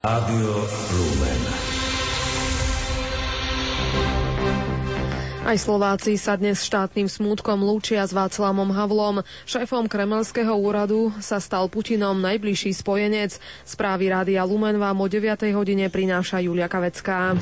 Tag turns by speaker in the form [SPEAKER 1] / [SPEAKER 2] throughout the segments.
[SPEAKER 1] Rádio Lumen.
[SPEAKER 2] Aj Slováci sa dnes štátnym smútkom lúčia s Václavom Havlom. Šéfom Kremelského úradu sa stal Putinom najbližší spojenec. Správy Rádia Lumen vám o 9. hodine prináša Julia Kavecká.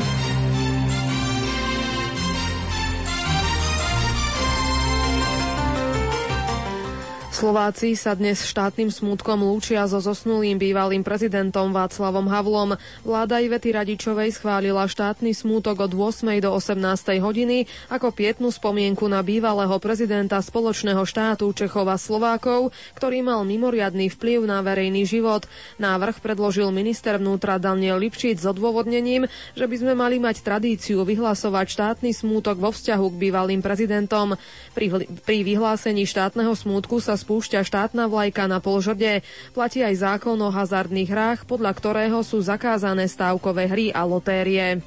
[SPEAKER 2] Slováci sa dnes štátnym smútkom lúčia so zosnulým bývalým prezidentom Václavom Havlom. Vláda Ivety Radičovej schválila štátny smútok od 8. do 18. hodiny ako pietnú spomienku na bývalého prezidenta spoločného štátu Čechov Slovákov, ktorý mal mimoriadný vplyv na verejný život. Návrh predložil minister vnútra Daniel Lipšic s odôvodnením, že by sme mali mať tradíciu vyhlasovať štátny smútok vo vzťahu k bývalým prezidentom. Pri, pri vyhlásení štátneho smútku sa spúšťa štátna vlajka na polžrde. Platí aj zákon o hazardných hrách, podľa ktorého sú zakázané stávkové hry a lotérie.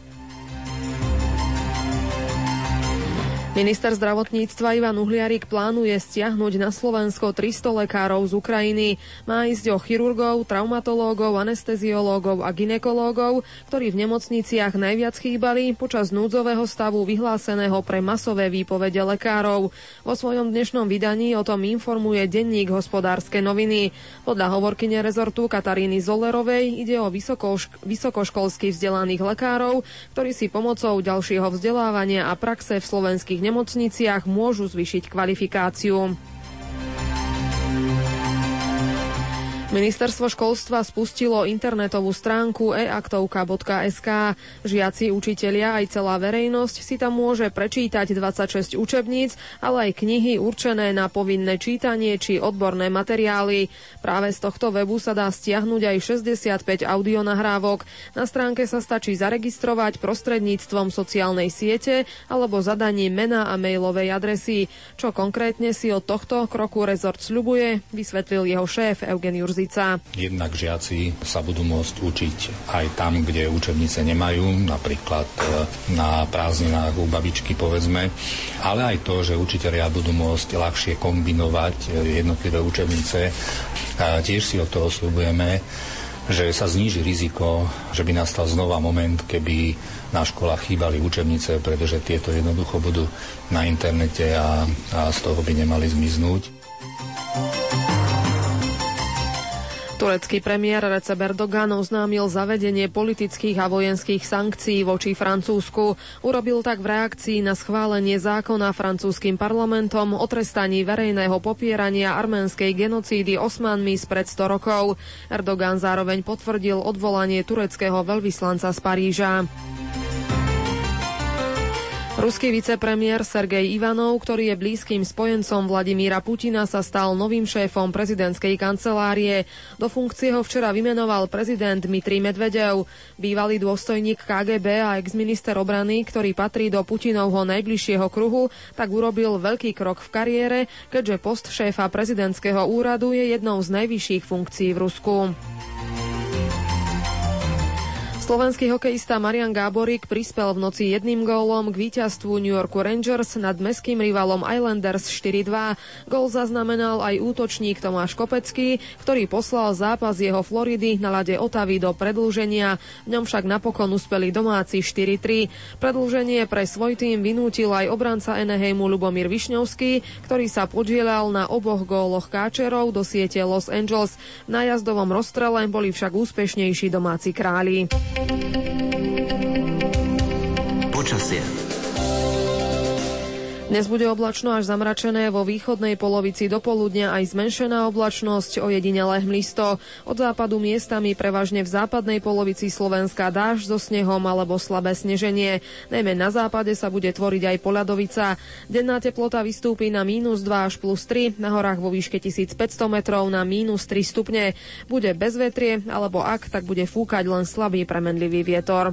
[SPEAKER 2] Minister zdravotníctva Ivan Uhliarik plánuje stiahnuť na Slovensko 300 lekárov z Ukrajiny. Má ísť o chirurgov, traumatológov, anesteziológov a ginekológov, ktorí v nemocniciach najviac chýbali počas núdzového stavu vyhláseného pre masové výpovede lekárov. Vo svojom dnešnom vydaní o tom informuje denník hospodárske noviny. Podľa hovorkyne rezortu Kataríny Zolerovej ide o vysokošk- vysokoškolsky vzdelaných lekárov, ktorí si pomocou ďalšieho vzdelávania a praxe v slovenských nemocniciach môžu zvyšiť kvalifikáciu. Ministerstvo školstva spustilo internetovú stránku eaktovka.sk. Žiaci, učitelia aj celá verejnosť si tam môže prečítať 26 učebníc, ale aj knihy určené na povinné čítanie či odborné materiály. Práve z tohto webu sa dá stiahnuť aj 65 audionahrávok. Na stránke sa stačí zaregistrovať prostredníctvom sociálnej siete alebo zadaním mena a mailovej adresy. Čo konkrétne si od tohto kroku rezort sľubuje, vysvetlil jeho šéf Eugen Jurzi. Kozica.
[SPEAKER 3] Jednak žiaci sa budú môcť učiť aj tam, kde učebnice nemajú, napríklad e, na prázdninách u babičky povedzme, ale aj to, že učitelia budú môcť ľahšie kombinovať e, jednotlivé učebnice. A tiež si od toho slúbujeme, že sa zníži riziko, že by nastal znova moment, keby na školách chýbali učebnice, pretože tieto jednoducho budú na internete a, a z toho by nemali zmiznúť.
[SPEAKER 2] Turecký premiér Recep Erdogan oznámil zavedenie politických a vojenských sankcií voči Francúzsku. Urobil tak v reakcii na schválenie zákona francúzským parlamentom o trestaní verejného popierania arménskej genocídy osmanmi spred 100 rokov. Erdogan zároveň potvrdil odvolanie tureckého veľvyslanca z Paríža. Ruský vicepremiér Sergej Ivanov, ktorý je blízkym spojencom Vladimíra Putina, sa stal novým šéfom prezidentskej kancelárie. Do funkcie ho včera vymenoval prezident Dmitrij Medvedev. Bývalý dôstojník KGB a exminister obrany, ktorý patrí do Putinovho najbližšieho kruhu, tak urobil veľký krok v kariére, keďže post šéfa prezidentského úradu je jednou z najvyšších funkcií v Rusku. Slovenský hokejista Marian Gáborík prispel v noci jedným gólom k víťazstvu New Yorku Rangers nad meským rivalom Islanders 4-2. Gól zaznamenal aj útočník Tomáš Kopecký, ktorý poslal zápas jeho Floridy na lade Otavy do predlženia. V ňom však napokon uspeli domáci 4-3. Predlženie pre svoj tým vynútil aj obranca Eneheimu Lubomír Višňovský, ktorý sa podielal na oboch góloch káčerov do siete Los Angeles. Na jazdovom rozstrele boli však úspešnejší domáci králi.
[SPEAKER 1] Počasie.
[SPEAKER 2] Dnes bude oblačno až zamračené vo východnej polovici do poludnia aj zmenšená oblačnosť, ojedinelé hmlisto. Od západu miestami prevažne v západnej polovici Slovenska dáž so snehom alebo slabé sneženie. Najmä na západe sa bude tvoriť aj poľadovica. Denná teplota vystúpi na mínus 2 až plus 3, na horách vo výške 1500 metrov na mínus 3 stupne. Bude bez vetrie, alebo ak, tak bude fúkať len slabý premenlivý vietor.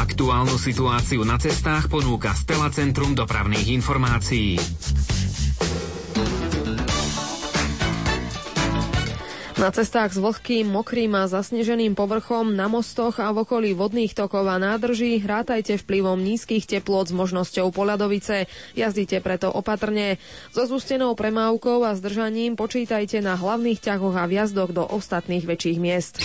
[SPEAKER 4] Aktuálnu situáciu na cestách ponúka Stela Centrum dopravných informácií.
[SPEAKER 2] Na cestách s vlhkým, mokrým a zasneženým povrchom, na mostoch a v okolí vodných tokov a nádrží rátajte vplyvom nízkych teplot s možnosťou poľadovice. Jazdite preto opatrne. So zústenou premávkou a zdržaním počítajte na hlavných ťahoch a viazdoch do ostatných väčších miest.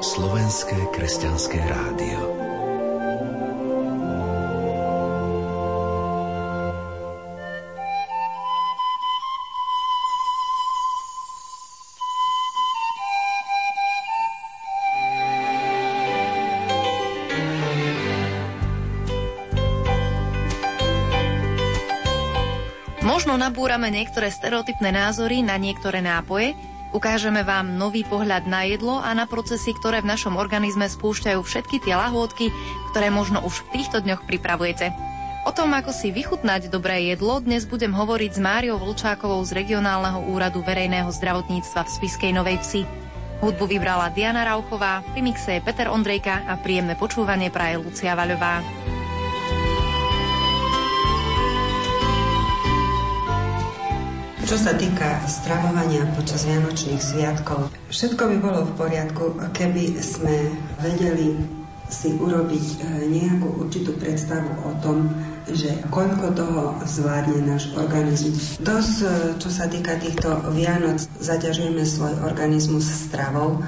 [SPEAKER 1] Slovenské kresťanské rádio.
[SPEAKER 5] Možno nabúrame niektoré stereotypné názory na niektoré nápoje, ukážeme vám nový pohľad na jedlo a na procesy, ktoré v našom organizme spúšťajú všetky tie lahôdky, ktoré možno už v týchto dňoch pripravujete. O tom, ako si vychutnať dobré jedlo, dnes budem hovoriť s Máriou Vlčákovou z Regionálneho úradu verejného zdravotníctva v Spiskej Novej Vsi. Hudbu vybrala Diana Rauchová, pri mixe je Peter Ondrejka a príjemné počúvanie praje Lucia Vaľová.
[SPEAKER 6] Čo sa týka stravovania počas Vianočných sviatkov, všetko by bolo v poriadku, keby sme vedeli si urobiť e, nejakú určitú predstavu o tom, že koľko toho zvládne náš organizmus. Dosť, e, čo sa týka týchto Vianoc, zaťažujeme svoj organizmus stravou,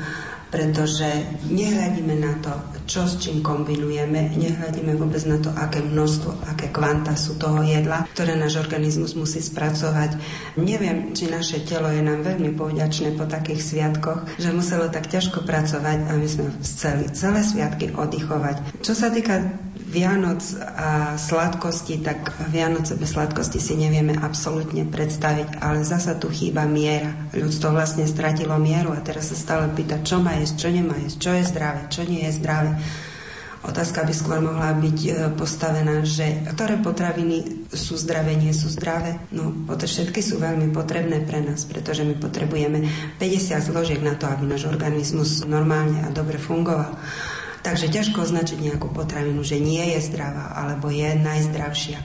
[SPEAKER 6] pretože nehľadíme na to, čo s čím kombinujeme, nehľadíme vôbec na to, aké množstvo, aké kvanta sú toho jedla, ktoré náš organizmus musí spracovať. Neviem, či naše telo je nám veľmi povďačné po takých sviatkoch, že muselo tak ťažko pracovať a my sme chceli celé sviatky oddychovať. Čo sa týka Vianoc a sladkosti, tak Vianoce bez sladkosti si nevieme absolútne predstaviť, ale zasa tu chýba miera. Ľudstvo vlastne stratilo mieru a teraz sa stále pýta, čo má jesť, čo nemá jesť, čo je zdravé, čo nie je zdravé. Otázka by skôr mohla byť e, postavená, že ktoré potraviny sú zdravé, nie sú zdravé. No, všetky sú veľmi potrebné pre nás, pretože my potrebujeme 50 zložiek na to, aby náš organizmus normálne a dobre fungoval. Takže ťažko označiť nejakú potravinu, že nie je zdravá alebo je najzdravšia.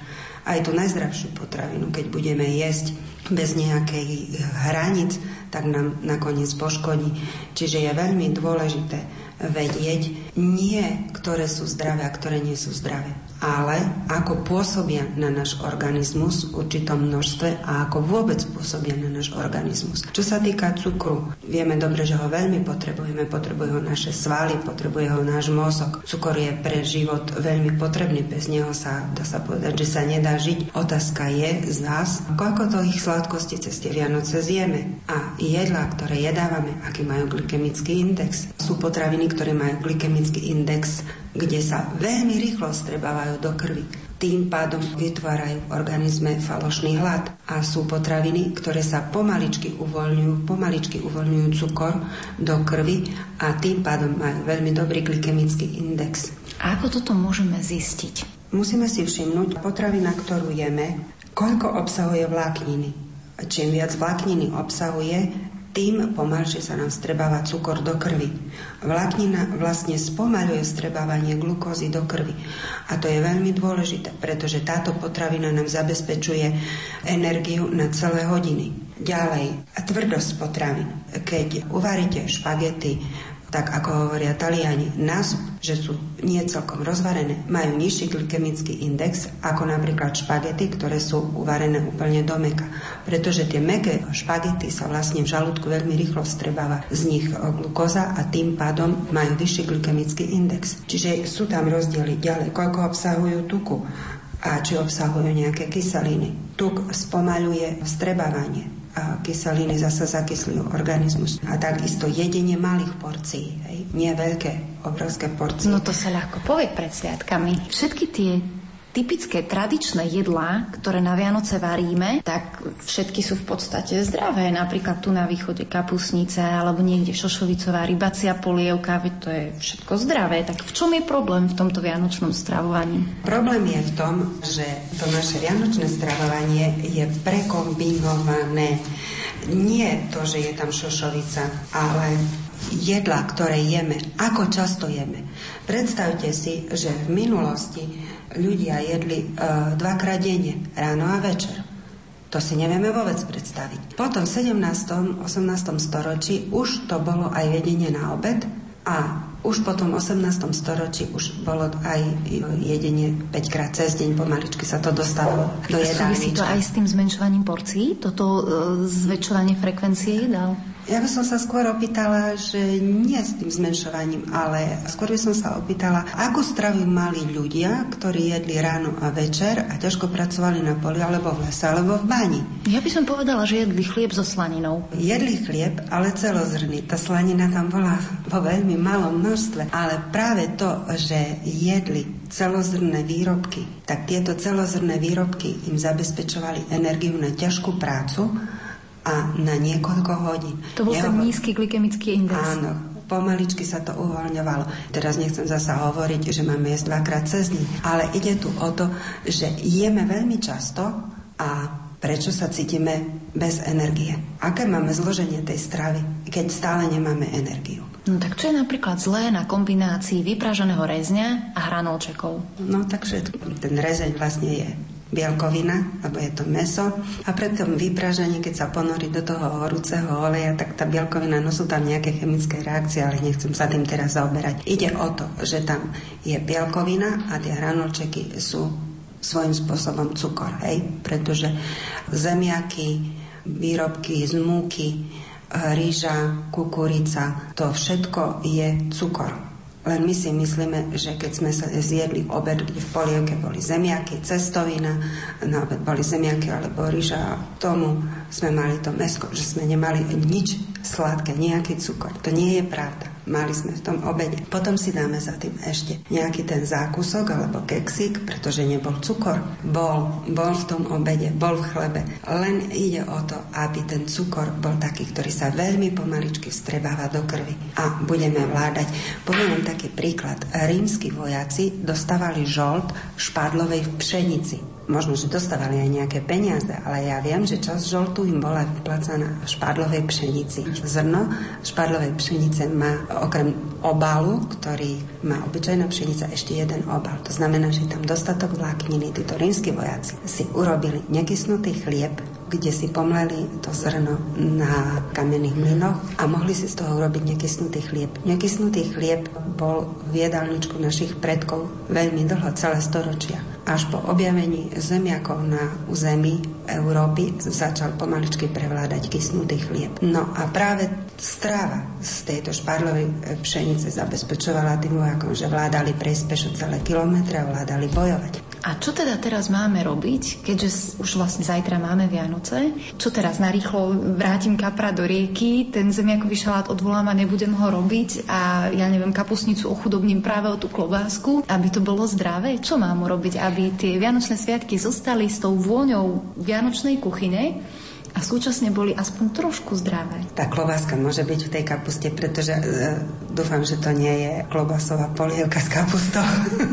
[SPEAKER 6] Aj tú najzdravšiu potravinu, keď budeme jesť bez nejakej hranic, tak nám nakoniec poškodí. Čiže je veľmi dôležité vedieť nie, ktoré sú zdravé a ktoré nie sú zdravé ale ako pôsobia na náš organizmus v určitom množstve a ako vôbec pôsobia na náš organizmus. Čo sa týka cukru, vieme dobre, že ho veľmi potrebujeme, potrebuje ho naše svaly, potrebuje ho náš mozog. Cukor je pre život veľmi potrebný, bez neho sa, dá sa povedať, že sa nedá žiť. Otázka je z nás, koľko to ich sladkosti cez tie Vianoce zjeme. A jedlá, ktoré jedávame, aký majú glykemický index. Sú potraviny, ktoré majú glykemický index kde sa veľmi rýchlo strebávajú do krvi. Tým pádom vytvárajú v organizme falošný hlad a sú potraviny, ktoré sa pomaličky uvoľňujú, pomaličky uvoľňujú cukor do krvi a tým pádom majú veľmi dobrý glykemický index.
[SPEAKER 5] A ako toto môžeme zistiť?
[SPEAKER 6] Musíme si všimnúť potravina, ktorú jeme, koľko obsahuje vlákniny. Čím viac vlákniny obsahuje, tým pomalšie sa nám strebáva cukor do krvi. Vláknina vlastne spomaluje strebávanie glukózy do krvi. A to je veľmi dôležité, pretože táto potravina nám zabezpečuje energiu na celé hodiny. Ďalej, tvrdosť potravín. Keď uvaríte špagety tak ako hovoria Taliani, násup, že sú nie celkom rozvarené, majú nižší glykemický index ako napríklad špagety, ktoré sú uvarené úplne do meka. Pretože tie meké špagety sa vlastne v žalúdku veľmi rýchlo strebáva z nich glukoza a tým pádom majú vyšší glykemický index. Čiže sú tam rozdiely ďalej, koľko obsahujú tuku a či obsahujú nejaké kyseliny. Tuk spomaluje strebávanie a kyseliny zase zakysľujú organizmus. A takisto jedenie malých porcií, hej? nie veľké, obrovské porcie.
[SPEAKER 5] No to sa ľahko povie pred sviatkami. Všetky tie typické tradičné jedlá, ktoré na Vianoce varíme, tak všetky sú v podstate zdravé. Napríklad tu na východe kapusnice alebo niekde šošovicová rybacia polievka, veď to je všetko zdravé. Tak v čom je problém v tomto vianočnom stravovaní?
[SPEAKER 6] Problém je v tom, že to naše vianočné stravovanie je prekombinované. Nie to, že je tam šošovica, ale jedla, ktoré jeme, ako často jeme. Predstavte si, že v minulosti ľudia jedli uh, dvakrát denne, ráno a večer. To si nevieme vôbec predstaviť. Potom v 17. 18. storočí už to bolo aj jedenie na obed a už potom v 18. storočí už bolo aj jedenie 5 krát cez deň, pomaličky sa to dostalo do jedálnička.
[SPEAKER 5] Súvisí to aj s tým zmenšovaním porcií? Toto e, zväčšovanie frekvencie jedál?
[SPEAKER 6] Ja by som sa skôr opýtala, že nie s tým zmenšovaním, ale skôr by som sa opýtala, akú stravu mali ľudia, ktorí jedli ráno a večer a ťažko pracovali na poli alebo v lese alebo v bani.
[SPEAKER 5] Ja by som povedala, že jedli chlieb so slaninou.
[SPEAKER 6] Jedli chlieb, ale celozrný. Tá slanina tam bola vo veľmi malom množstve, ale práve to, že jedli celozrné výrobky, tak tieto celozrné výrobky im zabezpečovali energiu na ťažkú prácu a na niekoľko hodín.
[SPEAKER 5] To bol ten nízky glykemický index.
[SPEAKER 6] Áno, pomaličky sa to uvoľňovalo. Teraz nechcem zasa hovoriť, že máme jesť dvakrát cez deň, ale ide tu o to, že jeme veľmi často a prečo sa cítime bez energie. Aké máme zloženie tej stravy, keď stále nemáme energiu?
[SPEAKER 5] No tak čo je napríklad zlé na kombinácii vypraženého rezňa a hranolčekov?
[SPEAKER 6] No takže ten rezeň vlastne je bielkovina, alebo je to meso. A pri tom vypražaní, keď sa ponorí do toho horúceho oleja, tak tá bielkovina, no sú tam nejaké chemické reakcie, ale nechcem sa tým teraz zaoberať. Ide o to, že tam je bielkovina a tie hranolčeky sú svojím spôsobom cukor, hej? Pretože zemiaky, výrobky z múky, rýža, kukurica, to všetko je cukor. Len my si myslíme, že keď sme sa zjedli obed, kde v polievke boli zemiaky, cestovina, na obed boli zemiaky alebo ryža, tomu sme mali to mesko, že sme nemali nič sladké, nejaký cukor. To nie je pravda mali sme v tom obede. Potom si dáme za tým ešte nejaký ten zákusok alebo keksik, pretože nebol cukor. Bol, bol v tom obede, bol v chlebe. Len ide o to, aby ten cukor bol taký, ktorý sa veľmi pomaličky vstrebáva do krvi a budeme vládať. Poviem vám taký príklad. Rímsky vojaci dostávali žolt špádlovej pšenici možno, že dostávali aj nejaké peniaze, ale ja viem, že čas žoltu im bola vyplacaná špádlovej pšenici. Zrno špádlovej pšenice má okrem obalu, ktorý má obyčajná pšenica, ešte jeden obal. To znamená, že tam dostatok vlákniny. Títo rímsky vojaci si urobili nekysnutý chlieb, kde si pomleli to zrno na kamenných mlynoch a mohli si z toho urobiť nekysnutý chlieb. Nekysnutý chlieb bol v jedálničku našich predkov veľmi dlho, celé storočia až po objavení zemiakov na území Európy začal pomaličky prevládať kysnutý chlieb. No a práve strava z tejto šparlovej pšenice zabezpečovala tým vojakom, že vládali prejsť pešo celé kilometre a vládali bojovať.
[SPEAKER 5] A čo teda teraz máme robiť, keďže už vlastne zajtra máme Vianoce? Čo teraz narýchlo vrátim kapra do rieky, ten zemiakový šalát odvolám a nebudem ho robiť a ja neviem, kapusnicu ochudobním práve o tú klobásku, aby to bolo zdravé? Čo mám robiť, aby tie Vianočné sviatky zostali s tou vôňou vianočnej kuchyne? A súčasne boli aspoň trošku zdravé.
[SPEAKER 6] Tá klobáska môže byť v tej kapuste, pretože e, dúfam, že to nie je klobásová polievka s kapustou.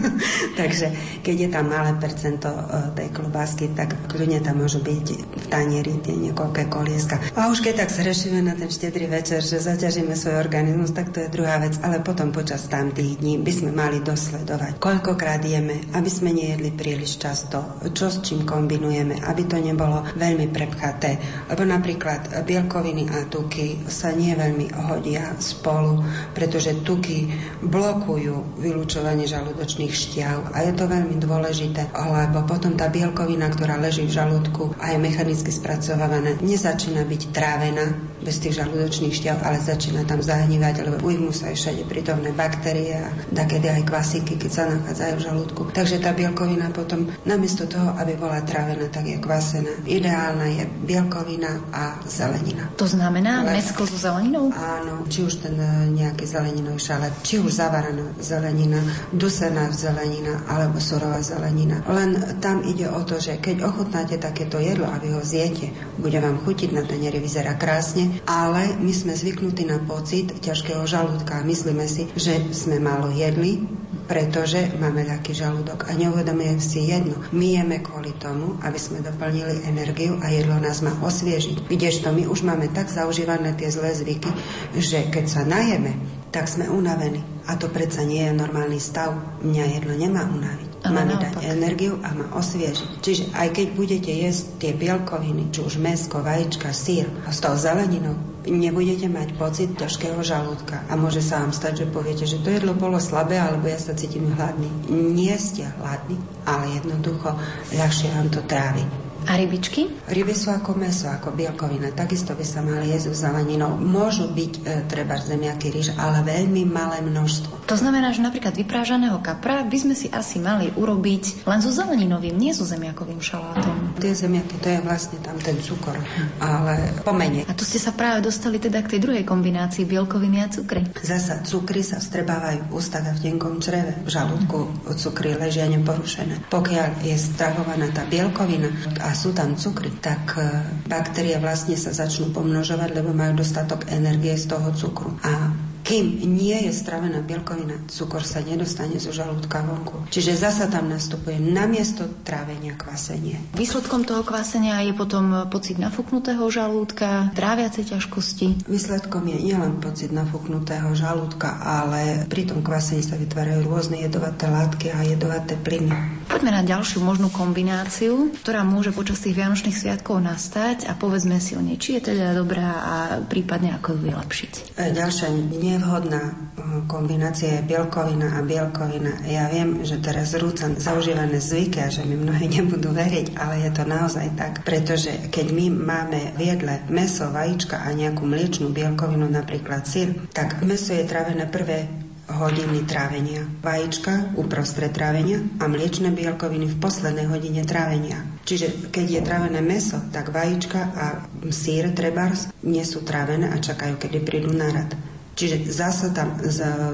[SPEAKER 6] Takže keď je tam malé percento e, tej klobásky, tak kľudne tam môžu byť v tanieri tie niekoľké kolieska. A už keď tak zrešíme na ten štedrý večer, že zaťažíme svoj organizmus, tak to je druhá vec. Ale potom počas tam tých dní by sme mali dosledovať, koľkokrát jeme, aby sme nejedli príliš často, čo s čím kombinujeme, aby to nebolo veľmi prepchaté lebo napríklad bielkoviny a tuky sa nie veľmi hodia spolu, pretože tuky blokujú vylúčovanie žalúdočných šťav. A je to veľmi dôležité, lebo potom tá bielkovina, ktorá leží v žalúdku a je mechanicky spracovávaná, nezačína byť trávená bez tých žalúdočných šťav, ale začína tam zahnívať, lebo ujmú sa aj všade prítomné baktérie a takedy aj kvasiky, keď sa nachádzajú v žalúdku. Takže tá bielkovina potom namiesto toho, aby bola trávená, tak je kvasená. Ideálna je bielkovina a zelenina.
[SPEAKER 5] To znamená Ale, mesko so zeleninou?
[SPEAKER 6] Áno, či už ten e, nejaký zeleninový šalát, či už zavaraná zelenina, dusená zelenina alebo surová zelenina. Len tam ide o to, že keď ochutnáte takéto jedlo a vy ho zjete, bude vám chutiť, na tanieri vyzerá krásne, ale my sme zvyknutí na pocit ťažkého žalúdka a myslíme si, že sme málo jedli, pretože máme ľahký žalúdok a neuvedomujeme si jedno. My jeme kvôli tomu, aby sme doplnili energiu a jedlo nás má osviežiť. Kdežto my už máme tak zaužívané tie zlé zvyky, že keď sa najeme, tak sme unavení. A to predsa nie je normálny stav. Mňa jedlo nemá unaviť. Má mi dať energiu a má osviežiť. Čiže aj keď budete jesť tie bielkoviny, či už mesko, vajíčka, sír a s tou zeleninou, nebudete mať pocit ťažkého žalúdka. A môže sa vám stať, že poviete, že to jedlo bolo slabé, alebo ja sa cítim hladný. Nie ste hladní, ale jednoducho ľahšie vám to trávi.
[SPEAKER 5] A rybičky?
[SPEAKER 6] Ryby sú ako meso, ako bielkovina. Takisto by sa mali jesť zeleninou. Môžu byť e, treba zemiaky rýž, ale veľmi malé množstvo.
[SPEAKER 5] To znamená, že napríklad vyprážaného kapra by sme si asi mali urobiť len so zeleninovým, nie so zemiakovým šalátom.
[SPEAKER 6] Tie zemiaky, to je vlastne tam ten cukor, ale pomene.
[SPEAKER 5] A tu ste sa práve dostali teda k tej druhej kombinácii bielkoviny a cukry.
[SPEAKER 6] Zasa cukry sa vstrebávajú v ústach a v tenkom čreve. V žalúdku cukry ležia neporušené. Pokiaľ je stravovaná tá bielkovina a sú tam cukry, tak e, baktérie vlastne sa začnú pomnožovať, lebo majú dostatok energie z toho cukru. A kým nie je stravená bielkovina, cukor sa nedostane zo žalúdka vonku. Čiže zasa tam nastupuje namiesto trávenia kvasenie.
[SPEAKER 5] Výsledkom toho kvasenia je potom pocit nafúknutého žalúdka, tráviace ťažkosti.
[SPEAKER 6] Výsledkom je nielen pocit nafúknutého žalúdka, ale pri tom kvasení sa vytvárajú rôzne jedovaté látky a jedovaté plyny.
[SPEAKER 5] Poďme na ďalšiu možnú kombináciu, ktorá môže počas tých Vianočných sviatkov nastať a povedzme si o nej, či je teda dobrá a prípadne ako ju vylepšiť.
[SPEAKER 6] E, ďalšia nie nevhodná eh, kombinácia je bielkovina a bielkovina. Ja viem, že teraz rúcam zaužívané zvyky a že mi mnohí nebudú veriť, ale je to naozaj tak, pretože keď my máme v jedle meso, vajíčka a nejakú mliečnú bielkovinu, napríklad sír, tak meso je trávené prvé hodiny trávenia, vajíčka uprostred trávenia a mliečne bielkoviny v poslednej hodine trávenia. Čiže keď je trávené meso, tak vajíčka a sír trebárs nie sú trávené a čakajú, kedy prídu na rad. Čiže zase tam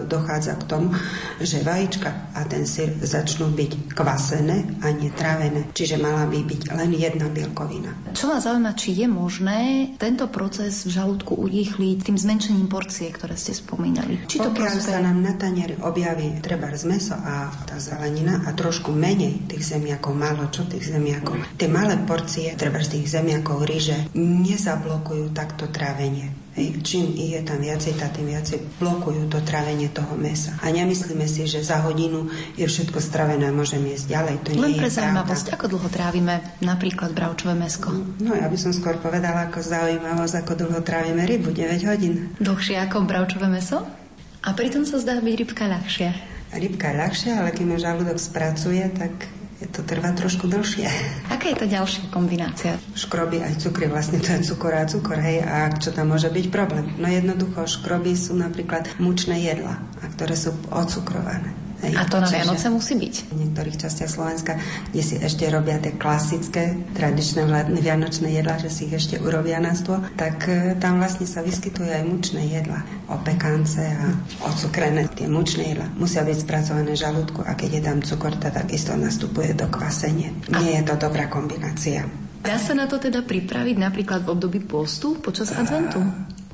[SPEAKER 6] dochádza k tomu, že vajíčka a ten syr začnú byť kvasené a netrávené. Čiže mala by byť len jedna bielkovina.
[SPEAKER 5] Čo ma zaujíma, či je možné tento proces v žalúdku urýchliť tým zmenšením porcie, ktoré ste spomínali? Či
[SPEAKER 6] to Pokiaľ sa nám na tanieri objaví treba z meso a tá zelenina a trošku menej tých zemiakov, málo čo tých zemiakov, tie malé porcie treba z tých zemiakov ríže nezablokujú takto trávenie. Hej, čím je tam viacej, tá tým viacej blokujú to trávenie toho mesa. A nemyslíme si, že za hodinu je všetko stravené a môžeme jesť ďalej. To
[SPEAKER 5] Len pre zaujímavosť, ako dlho trávime napríklad bravčové mesko?
[SPEAKER 6] No ja by som skôr povedala ako zaujímavosť, ako dlho trávime rybu, 9 hodín.
[SPEAKER 5] Dlhšie ako bravčové meso? A pritom sa zdá byť rybka ľahšia.
[SPEAKER 6] Rybka ľahšia, ale kým žalúdok spracuje, tak to trvá trošku dlhšie.
[SPEAKER 5] Aká je to ďalšia kombinácia?
[SPEAKER 6] Škroby aj cukry, vlastne to je cukor a cukor, hej, a čo tam môže byť problém? No jednoducho, škroby sú napríklad mučné jedla, a ktoré sú odcukrované.
[SPEAKER 5] Hej. A to na Vianoce musí byť?
[SPEAKER 6] V niektorých častiach Slovenska, kde si ešte robia tie klasické, tradičné vianočné jedlá, že si ich ešte urobia na stôl, tak e, tam vlastne sa vyskytujú aj mučné jedlá. Opekance a ocukrené. Tie mučné jedlá musia byť spracované žalúdku a keď je tam cukor, tak takisto nastupuje do kvasenie. Nie je to dobrá kombinácia.
[SPEAKER 5] Dá sa na to teda pripraviť napríklad v období postu počas adventu?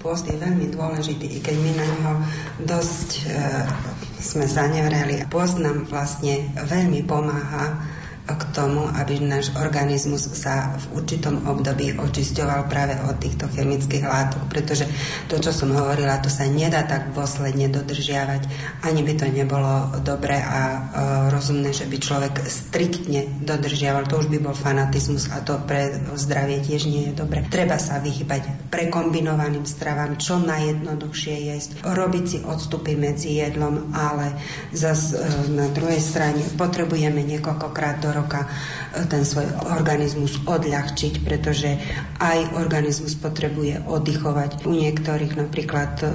[SPEAKER 6] Pôst je veľmi dôležitý, i keď my na neho dosť e, sme zanevreli. Pôst nám vlastne veľmi pomáha k tomu, aby náš organizmus sa v určitom období očisťoval práve od týchto chemických látok, pretože to, čo som hovorila, to sa nedá tak dôsledne dodržiavať. Ani by to nebolo dobré a e, rozumné, že by človek striktne dodržiaval. To už by bol fanatizmus a to pre zdravie tiež nie je dobré. Treba sa vyhybať prekombinovaným stravám, čo najjednoduchšie jesť, robiť si odstupy medzi jedlom, ale zas e, na druhej strane potrebujeme niekoľkokrát do roka e, ten svoj organizmus odľahčiť, pretože aj organizmus potrebuje oddychovať. U niektorých napríklad e,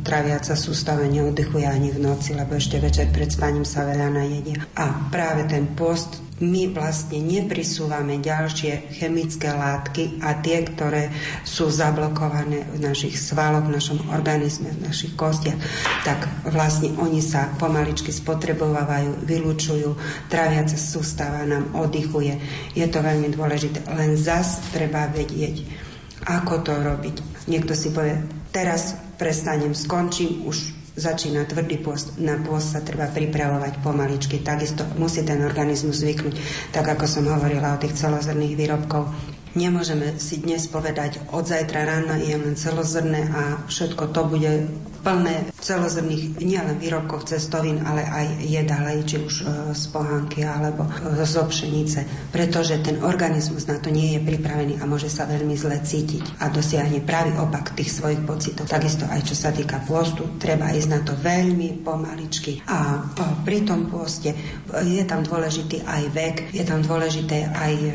[SPEAKER 6] traviaca sústava neoddychuje ani v noci, lebo ešte večer pred spaním sa veľa najedia. A práve ten post my vlastne neprisúvame ďalšie chemické látky a tie, ktoré sú zablokované v našich svaloch, v našom organizme, v našich kostiach, tak vlastne oni sa pomaličky spotrebovávajú, vylúčujú, traviaca sústava nám oddychuje. Je to veľmi dôležité. Len zas treba vedieť, ako to robiť. Niekto si povie, teraz prestanem, skončím, už začína tvrdý post. Na post sa treba pripravovať pomaličky. Takisto musí ten organizmus zvyknúť. Tak ako som hovorila o tých celozrných výrobkov. Nemôžeme si dnes povedať, od zajtra rána jem len celozrné a všetko to bude plné celozrných nielen výrobkov cestovín, ale aj jedálej, či už e, z pohánky alebo e, zo pšenice. Pretože ten organizmus na to nie je pripravený a môže sa veľmi zle cítiť a dosiahne pravý opak tých svojich pocitov. Takisto aj čo sa týka pôstu, treba ísť na to veľmi pomaličky. A pri tom pôste je tam dôležitý aj vek, je tam dôležité aj e,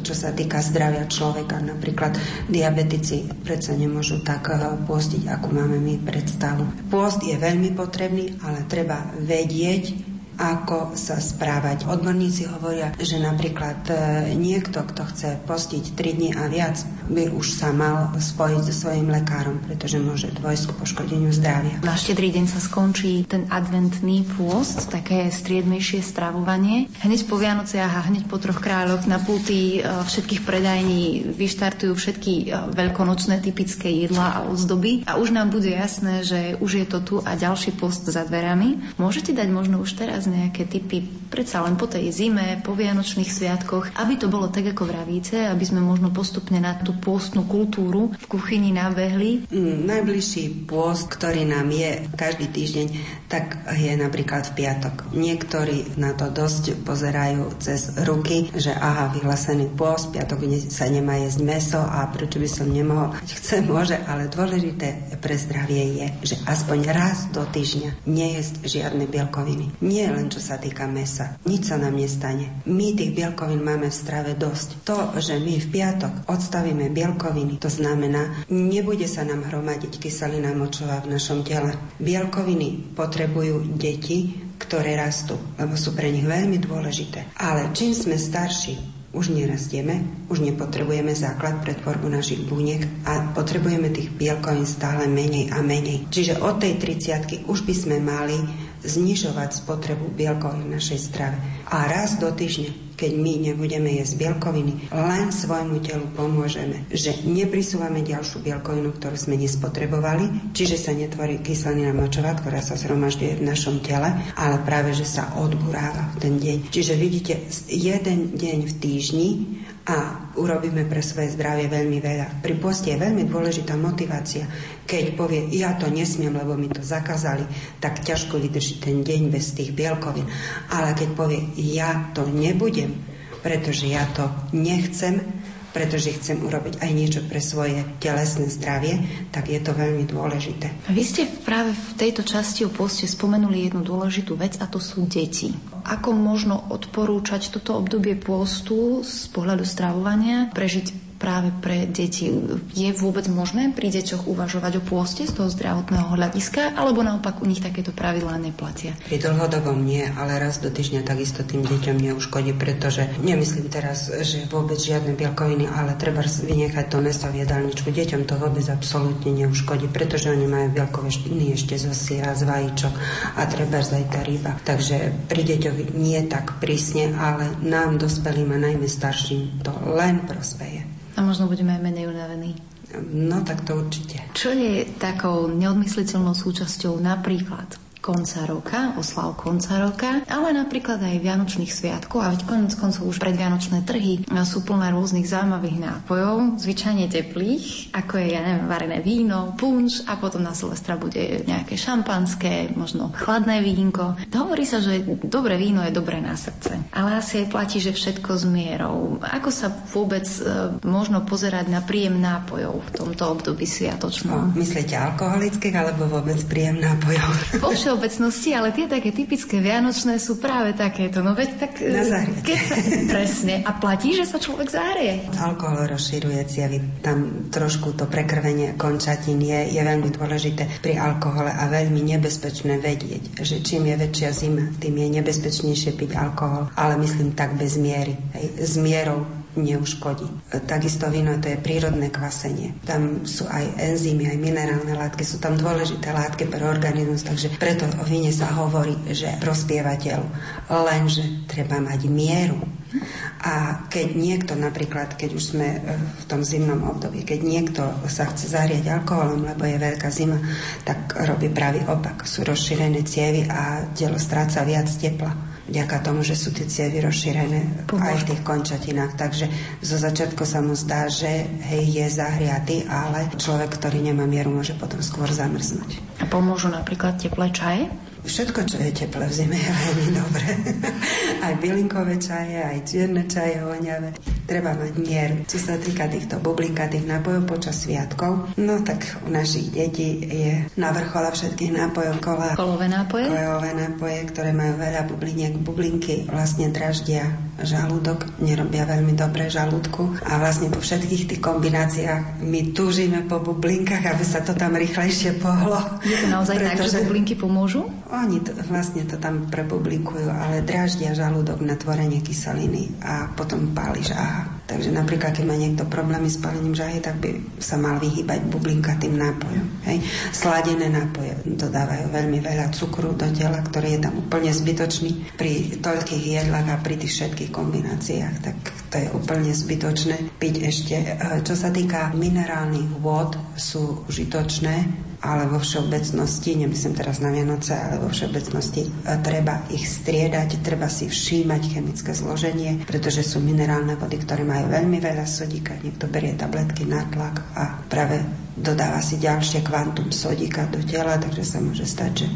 [SPEAKER 6] čo sa týka zdravia človeka. Napríklad diabetici predsa nemôžu tak pôstiť, ako máme my pred stavu. Pôst je veľmi potrebný, ale treba vedieť, ako sa správať. Odborníci hovoria, že napríklad e, niekto, kto chce postiť 3 dní a viac, by už sa mal spojiť so svojím lekárom, pretože môže dôjsť k poškodeniu zdravia.
[SPEAKER 5] Na štedrý deň sa skončí ten adventný pôst, také striedmejšie stravovanie. Hneď po Vianociach a hneď po troch kráľoch na pulty e, všetkých predajní vyštartujú všetky e, veľkonočné typické jedlá a ozdoby a už nám bude jasné, že už je to tu a ďalší post za dverami. Môžete dať možno už teraz nejaké typy, predsa len po tej zime, po Vianočných sviatkoch, aby to bolo tak, ako vravíte, aby sme možno postupne na tú pôstnu kultúru v kuchyni nabehli?
[SPEAKER 6] Mm, najbližší pôst, ktorý nám je každý týždeň, tak je napríklad v piatok. Niektorí na to dosť pozerajú cez ruky, že aha, vyhlásený pôst, piatok sa nemá jesť meso a prečo by som nemohol. Chce, môže, ale dôležité pre zdravie je, že aspoň raz do týždňa nejesť žiadne bielkoviny. Nie len čo sa týka mesa. Nič sa nám nestane. My tých bielkovín máme v strave dosť. To, že my v piatok odstavíme bielkoviny, to znamená, nebude sa nám hromadiť kyselina močová v našom tele. Bielkoviny potrebujú deti, ktoré rastú, lebo sú pre nich veľmi dôležité. Ale čím sme starší, už nerastieme, už nepotrebujeme základ pre tvorbu našich buniek a potrebujeme tých bielkovín stále menej a menej. Čiže od tej 30 už by sme mali znižovať spotrebu bielkovín v našej strave. A raz do týždňa, keď my nebudeme jesť bielkoviny, len svojmu telu pomôžeme, že neprisúvame ďalšiu bielkovinu, ktorú sme nespotrebovali, čiže sa netvorí kyselina močová, ktorá sa zhromažďuje v našom tele, ale práve, že sa odburáva v ten deň. Čiže vidíte, jeden deň v týždni a urobíme pre svoje zdravie veľmi veľa. Pri poste je veľmi dôležitá motivácia. Keď povie, ja to nesmiem, lebo mi to zakázali, tak ťažko vydrží ten deň bez tých bielkovín. Ale keď povie, ja to nebudem, pretože ja to nechcem, pretože chcem urobiť aj niečo pre svoje telesné zdravie, tak je to veľmi dôležité.
[SPEAKER 5] Vy ste práve v tejto časti o poste spomenuli jednu dôležitú vec a to sú deti. Ako možno odporúčať toto obdobie postu z pohľadu stravovania, prežiť práve pre deti. Je vôbec možné pri deťoch uvažovať o pôste z toho zdravotného hľadiska, alebo naopak u nich takéto pravidlá neplatia?
[SPEAKER 6] Pri dlhodobom nie, ale raz do týždňa takisto tým deťom neuškodí, pretože nemyslím teraz, že vôbec žiadne bielkoviny, ale treba vynechať to meso v jedálničku. Deťom to vôbec absolútne neuškodí, pretože oni majú bielkové štiny ešte zo syra, z vajíčok a treba aj tá ryba. Takže pri deťoch nie tak prísne, ale nám dospelým a najmä starším to len prospeje.
[SPEAKER 5] A možno budeme aj menej unavení.
[SPEAKER 6] No tak to určite.
[SPEAKER 5] Čo je takou neodmysliteľnou súčasťou napríklad konca roka, oslav konca roka, ale napríklad aj Vianočných sviatkov a veď konec koncov už predvianočné trhy sú plné rôznych zaujímavých nápojov, zvyčajne teplých, ako je, ja neviem, varené víno, punč a potom na Silvestra bude nejaké šampanské, možno chladné vínko. Hovorí sa, že dobré víno je dobré na srdce, ale asi aj platí, že všetko s mierou. Ako sa vôbec e, možno pozerať na príjem nápojov v tomto období sviatočnom?
[SPEAKER 6] myslíte alkoholických alebo vôbec príjem nápojov?
[SPEAKER 7] Všeobecnosti, ale tie také typické vianočné sú práve takéto. No veď tak...
[SPEAKER 6] Na keď
[SPEAKER 7] sa, presne. A platí, že sa človek zahrie.
[SPEAKER 6] Alkohol rozširuje cievy. Tam trošku to prekrvenie končatín je, je veľmi dôležité pri alkohole a veľmi nebezpečné vedieť, že čím je väčšia zima, tým je nebezpečnejšie piť alkohol. Ale myslím tak bez miery. Hej. S mierou neuškodí. Takisto víno to je prírodné kvasenie. Tam sú aj enzymy, aj minerálne látky, sú tam dôležité látky pre organizmus, takže preto o víne sa hovorí, že prospieva telu. Lenže treba mať mieru. A keď niekto napríklad, keď už sme e, v tom zimnom období, keď niekto sa chce zariať alkoholom, lebo je veľká zima, tak robí pravý opak. Sú rozšírené cievy a telo stráca viac tepla vďaka tomu, že sú tie cievy rozšírené Pomôžu. aj v tých končatinách. Takže zo začiatku sa mu zdá, že hej, je zahriatý, ale človek, ktorý nemá mieru, môže potom skôr zamrznúť.
[SPEAKER 7] A pomôžu napríklad teplé čaje?
[SPEAKER 6] Všetko, čo je teplé v zime, je veľmi dobré. aj bylinkové čaje, aj čierne čaje, voňavé. Treba mať mier. Čo sa týka týchto bublinkatých nápojov počas sviatkov, no tak u našich detí je na vrchole všetkých nápojov kola.
[SPEAKER 7] Kolové nápoje?
[SPEAKER 6] Kolové nápoje, ktoré majú veľa bubliniek. Bublinky vlastne draždia žalúdok, nerobia veľmi dobre žalúdku a vlastne po všetkých tých kombináciách my túžime po bublinkách, aby sa to tam rýchlejšie pohlo.
[SPEAKER 7] Je to naozaj pretože... tak, že bublinky pomôžu?
[SPEAKER 6] Oni to, vlastne to tam prepublikujú, ale draždia žalúdok na tvorenie kyseliny a potom páli žáha. Takže napríklad, keď má niekto problémy s palením žahy, tak by sa mal vyhýbať bublinkatým nápojom. Hej. Sladené nápoje dodávajú veľmi veľa cukru do tela, ktorý je tam úplne zbytočný pri toľkých jedlách a pri tých všetkých kombináciách. Tak to je úplne zbytočné piť ešte. E, čo sa týka minerálnych vôd, sú užitočné ale vo všeobecnosti, nemyslím teraz na Vianoce, ale vo všeobecnosti e, treba ich striedať, treba si všímať chemické zloženie, pretože sú minerálne vody, ktoré majú veľmi veľa sodíka. Niekto berie tabletky na tlak a práve dodáva si ďalšie kvantum sodíka do tela, takže sa môže stať, že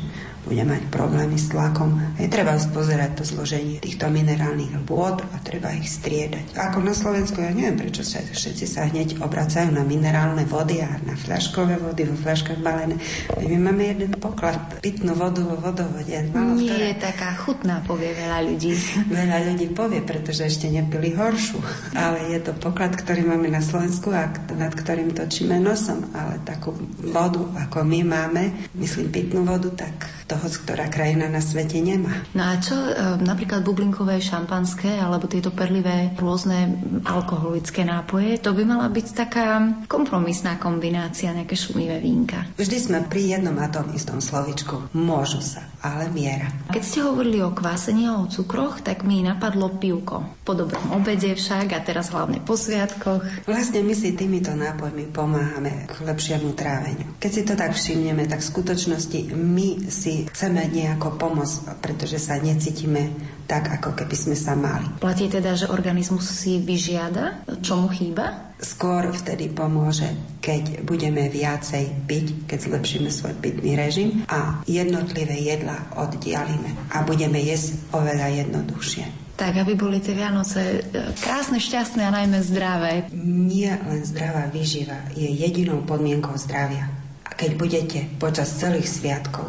[SPEAKER 6] bude mať problémy s tlakom. Je treba spozerať to zloženie týchto minerálnych vôd a treba ich striedať. Ako na Slovensku, ja neviem, prečo sa všetci sa hneď obracajú na minerálne vody a na fľaškové vody, vo fľaškách balené. My máme jeden poklad, pitnú vodu vo vodovode.
[SPEAKER 7] Malo, Nie ktoré... je taká chutná, povie veľa ľudí.
[SPEAKER 6] Veľa ľudí povie, pretože ešte nepili horšiu. Ale je to poklad, ktorý máme na Slovensku a nad ktorým točíme nosom. Ale takú vodu, ako my máme, myslím pitnú vodu, tak to hoc ktorá krajina na svete nemá.
[SPEAKER 7] No a čo e, napríklad bublinkové šampanské alebo tieto perlivé rôzne alkoholické nápoje, to by mala byť taká kompromisná kombinácia, nejaké šumivé vínka.
[SPEAKER 6] Vždy sme pri jednom a tom istom slovičku. Môžu sa, ale miera.
[SPEAKER 7] Keď ste hovorili o kvásení a o cukroch, tak mi napadlo pivko. Po dobrom obede však a teraz hlavne po sviatkoch.
[SPEAKER 6] Vlastne my si týmito nápojmi pomáhame k lepšiemu tráveniu. Keď si to tak všimneme, tak v skutočnosti my si chceme nejako pomôcť, pretože sa necítime tak, ako keby sme sa mali.
[SPEAKER 7] Platí teda, že organizmus si vyžiada, čo mu chýba?
[SPEAKER 6] Skôr vtedy pomôže, keď budeme viacej piť, keď zlepšíme svoj pitný režim a jednotlivé jedla oddialíme a budeme jesť oveľa jednoduchšie.
[SPEAKER 7] Tak, aby boli tie Vianoce e, krásne, šťastné a najmä zdravé.
[SPEAKER 6] Nie len zdravá výživa je jedinou podmienkou zdravia. A keď budete počas celých sviatkov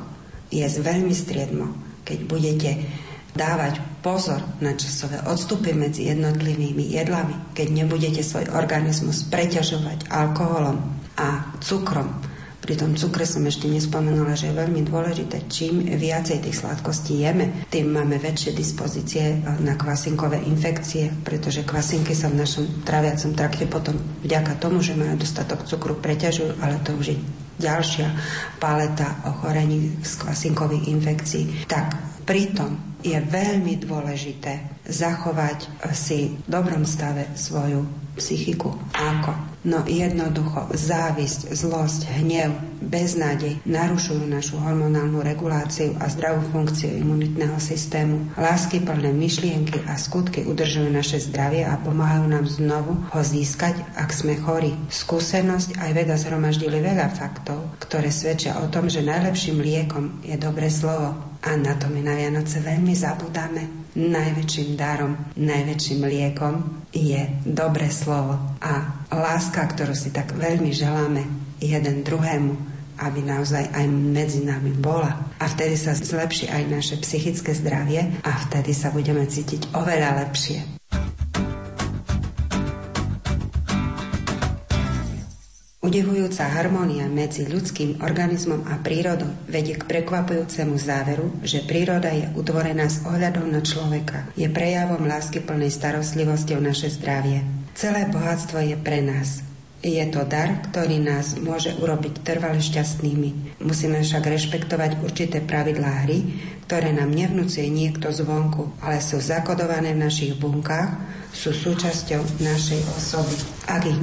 [SPEAKER 6] jesť veľmi striedmo, keď budete dávať pozor na časové odstupy medzi jednotlivými jedlami, keď nebudete svoj organizmus preťažovať alkoholom a cukrom. Pri tom cukre som ešte nespomenula, že je veľmi dôležité, čím viacej tých sladkostí jeme, tým máme väčšie dispozície na kvasinkové infekcie, pretože kvasinky sa v našom traviacom trakte potom vďaka tomu, že majú dostatok cukru, preťažujú, ale to už je ďalšia paleta ochorení z kvasinkových infekcií, tak pritom je veľmi dôležité zachovať si v dobrom stave svoju psychiku. Ako? No jednoducho závisť, zlosť, hnev, beznádej narušujú našu hormonálnu reguláciu a zdravú funkciu imunitného systému. Lásky plné myšlienky a skutky udržujú naše zdravie a pomáhajú nám znovu ho získať, ak sme chorí. Skúsenosť aj veda zhromaždili veľa faktov, ktoré svedčia o tom, že najlepším liekom je dobré slovo. A na to my na Vianoce veľmi zabudáme. Najväčším darom, najväčším liekom je dobré slovo a láska, ktorú si tak veľmi želáme jeden druhému aby naozaj aj medzi nami bola. A vtedy sa zlepší aj naše psychické zdravie a vtedy sa budeme cítiť oveľa lepšie. Udivujúca harmónia medzi ľudským organizmom a prírodou vedie k prekvapujúcemu záveru, že príroda je utvorená s ohľadom na človeka. Je prejavom lásky plnej starostlivosti o naše zdravie. Celé bohatstvo je pre nás. Je to dar, ktorý nás môže urobiť trvale šťastnými. Musíme však rešpektovať určité pravidlá hry, ktoré nám nevnúcuje niekto zvonku, ale sú zakodované v našich bunkách, sú súčasťou našej osoby. Ak ich